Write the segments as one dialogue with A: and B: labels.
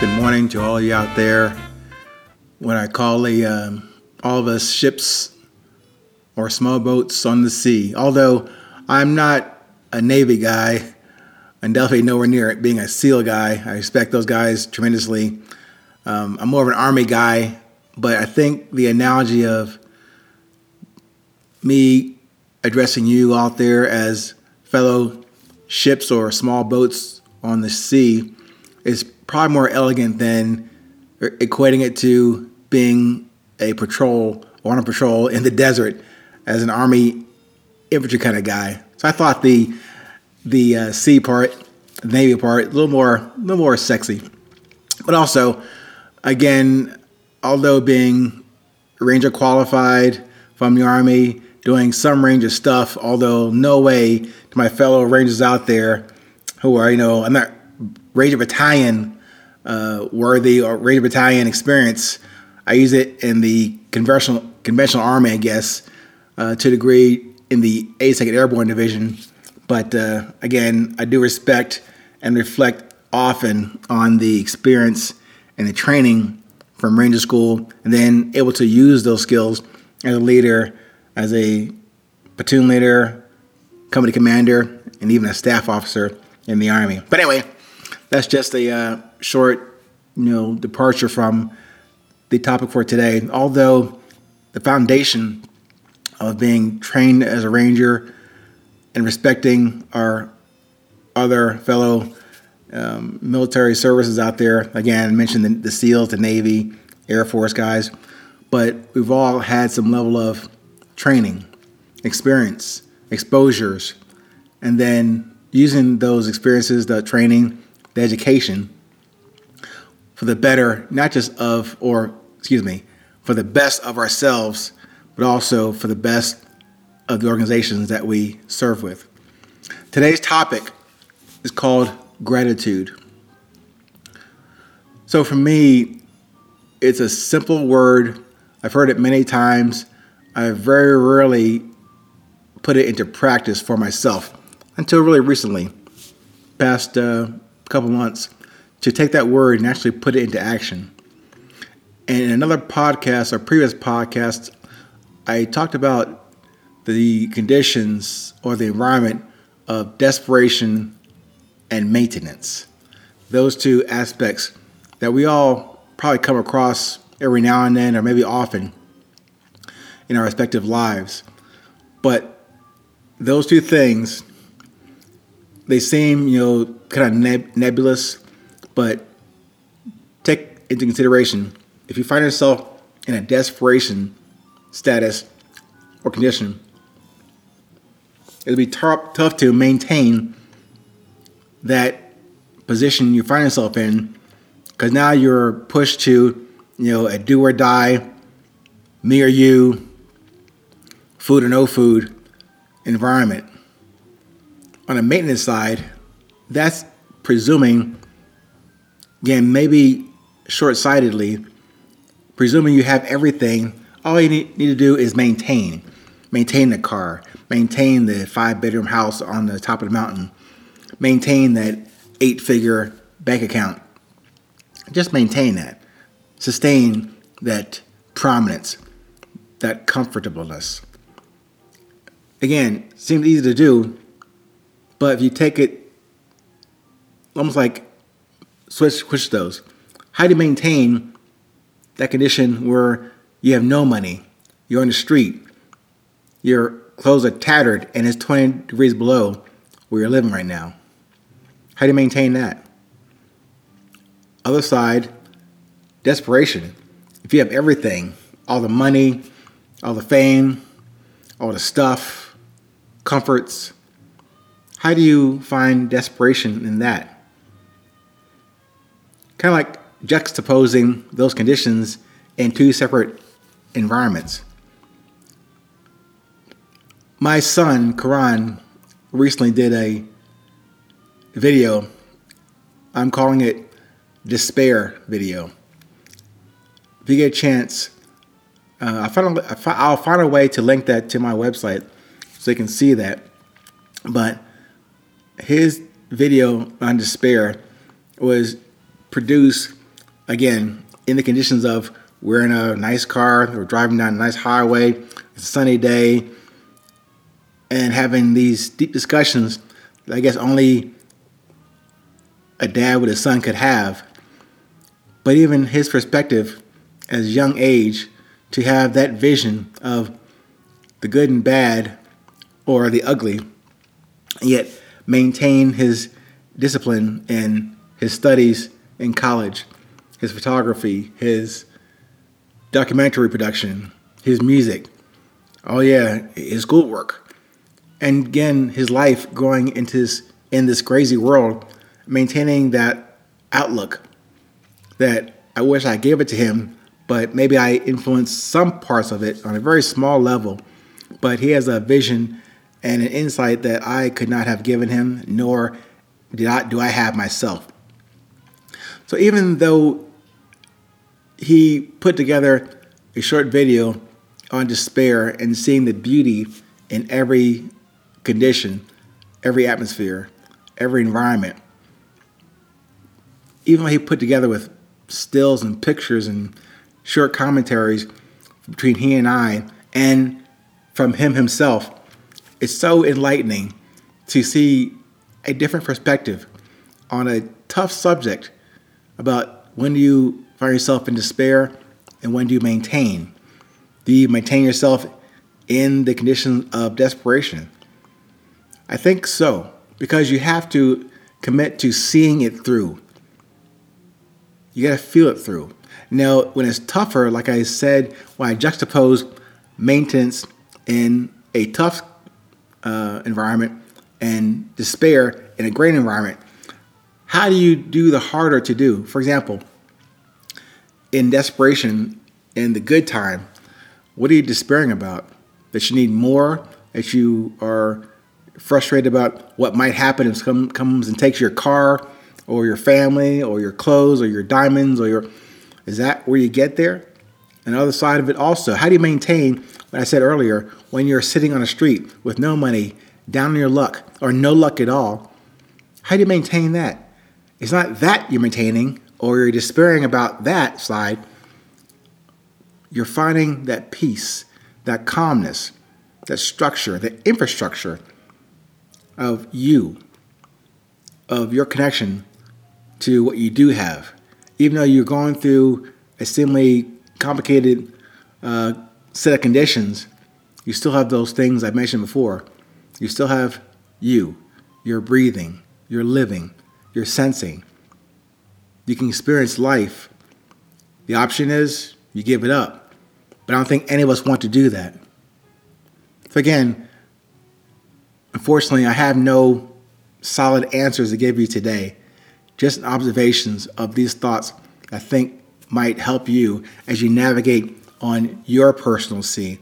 A: Good morning to all you out there. What I call the um, all of us ships or small boats on the sea. Although I'm not a Navy guy, and definitely nowhere near it being a SEAL guy. I respect those guys tremendously. Um, I'm more of an Army guy, but I think the analogy of me addressing you out there as fellow ships or small boats on the sea is probably more elegant than equating it to being a patrol or on a patrol in the desert as an army infantry kind of guy. So I thought the the uh, sea part, the navy part, a little more a little more sexy, but also again, although being ranger qualified from the army, doing some ranger stuff, although no way to my fellow rangers out there who are you know I'm not ranger battalion uh, worthy or Ranger Battalion experience. I use it in the conventional conventional army, I guess, uh, to a degree in the 82nd Airborne Division. But uh, again, I do respect and reflect often on the experience and the training from Ranger School, and then able to use those skills as a leader, as a platoon leader, company commander, and even a staff officer in the Army. But anyway, that's just a uh, short, you know, departure from the topic for today. Although the foundation of being trained as a ranger and respecting our other fellow um, military services out there. Again, I mentioned the, the SEALs, the Navy, Air Force guys, but we've all had some level of training, experience, exposures, and then using those experiences, the training, the education for the better, not just of, or excuse me, for the best of ourselves, but also for the best of the organizations that we serve with. Today's topic is called gratitude. So for me, it's a simple word. I've heard it many times. I very rarely put it into practice for myself until really recently, past uh, couple months, to take that word and actually put it into action. And in another podcast or previous podcast, I talked about the conditions or the environment of desperation and maintenance. Those two aspects that we all probably come across every now and then, or maybe often in our respective lives. But those two things, they seem, you know, kind of neb- nebulous, but take into consideration if you find yourself in a desperation status or condition, it'll be tough, tough to maintain that position you find yourself in because now you're pushed to, you know, a do or die, me or you, food or no food environment. On the maintenance side, that's presuming, again, maybe short sightedly, presuming you have everything, all you need, need to do is maintain. Maintain the car, maintain the five bedroom house on the top of the mountain, maintain that eight figure bank account. Just maintain that. Sustain that prominence, that comfortableness. Again, seems easy to do, but if you take it almost like switch switch those, how do you maintain that condition where you have no money, you're on the street, your clothes are tattered, and it's 20 degrees below where you're living right now? How do you maintain that? Other side, desperation. If you have everything, all the money, all the fame, all the stuff, comforts, how do you find desperation in that? Kind of like juxtaposing those conditions in two separate environments. My son, Karan, recently did a video. I'm calling it despair video. If you get a chance, uh, I found a, I'll find a way to link that to my website so you can see that. But his video on despair was produced again, in the conditions of we're in a nice car, we're driving down a nice highway, it's a sunny day, and having these deep discussions I guess only a dad with a son could have. But even his perspective as young age to have that vision of the good and bad or the ugly, yet maintain his discipline in his studies in college, his photography, his documentary production, his music. Oh yeah, his schoolwork. And again, his life going into this in this crazy world, maintaining that outlook that I wish I gave it to him, but maybe I influenced some parts of it on a very small level. But he has a vision and an insight that I could not have given him, nor did I, do I have myself. So even though he put together a short video on despair and seeing the beauty in every condition, every atmosphere, every environment, even though he put together with stills and pictures and short commentaries between he and I and from him himself, it's so enlightening to see a different perspective on a tough subject about when do you find yourself in despair and when do you maintain? Do you maintain yourself in the condition of desperation? I think so, because you have to commit to seeing it through. You got to feel it through. Now, when it's tougher, like I said, when I juxtapose maintenance in a tough uh, environment and despair in a great environment, how do you do the harder to do? For example, in desperation, in the good time, what are you despairing about? That you need more? That you are frustrated about what might happen if someone comes and takes your car or your family or your clothes or your diamonds or your. Is that where you get there? And the other side of it also, how do you maintain what I said earlier when you're sitting on a street with no money, down on your luck, or no luck at all? How do you maintain that? It's not that you're maintaining or you're despairing about that side. You're finding that peace, that calmness, that structure, the infrastructure of you, of your connection to what you do have. Even though you're going through a seemingly complicated uh, set of conditions, you still have those things I mentioned before. You still have you, your breathing, your living, your sensing. You can experience life. The option is you give it up. But I don't think any of us want to do that. So, again, unfortunately, I have no solid answers to give you today, just observations of these thoughts I think might help you as you navigate on your personal sea,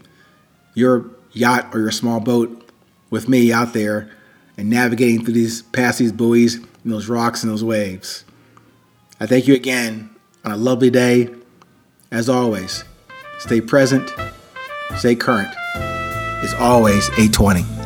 A: your yacht or your small boat with me out there and navigating through these past these buoys and those rocks and those waves. I thank you again on a lovely day. As always, stay present, stay current. It's always 820.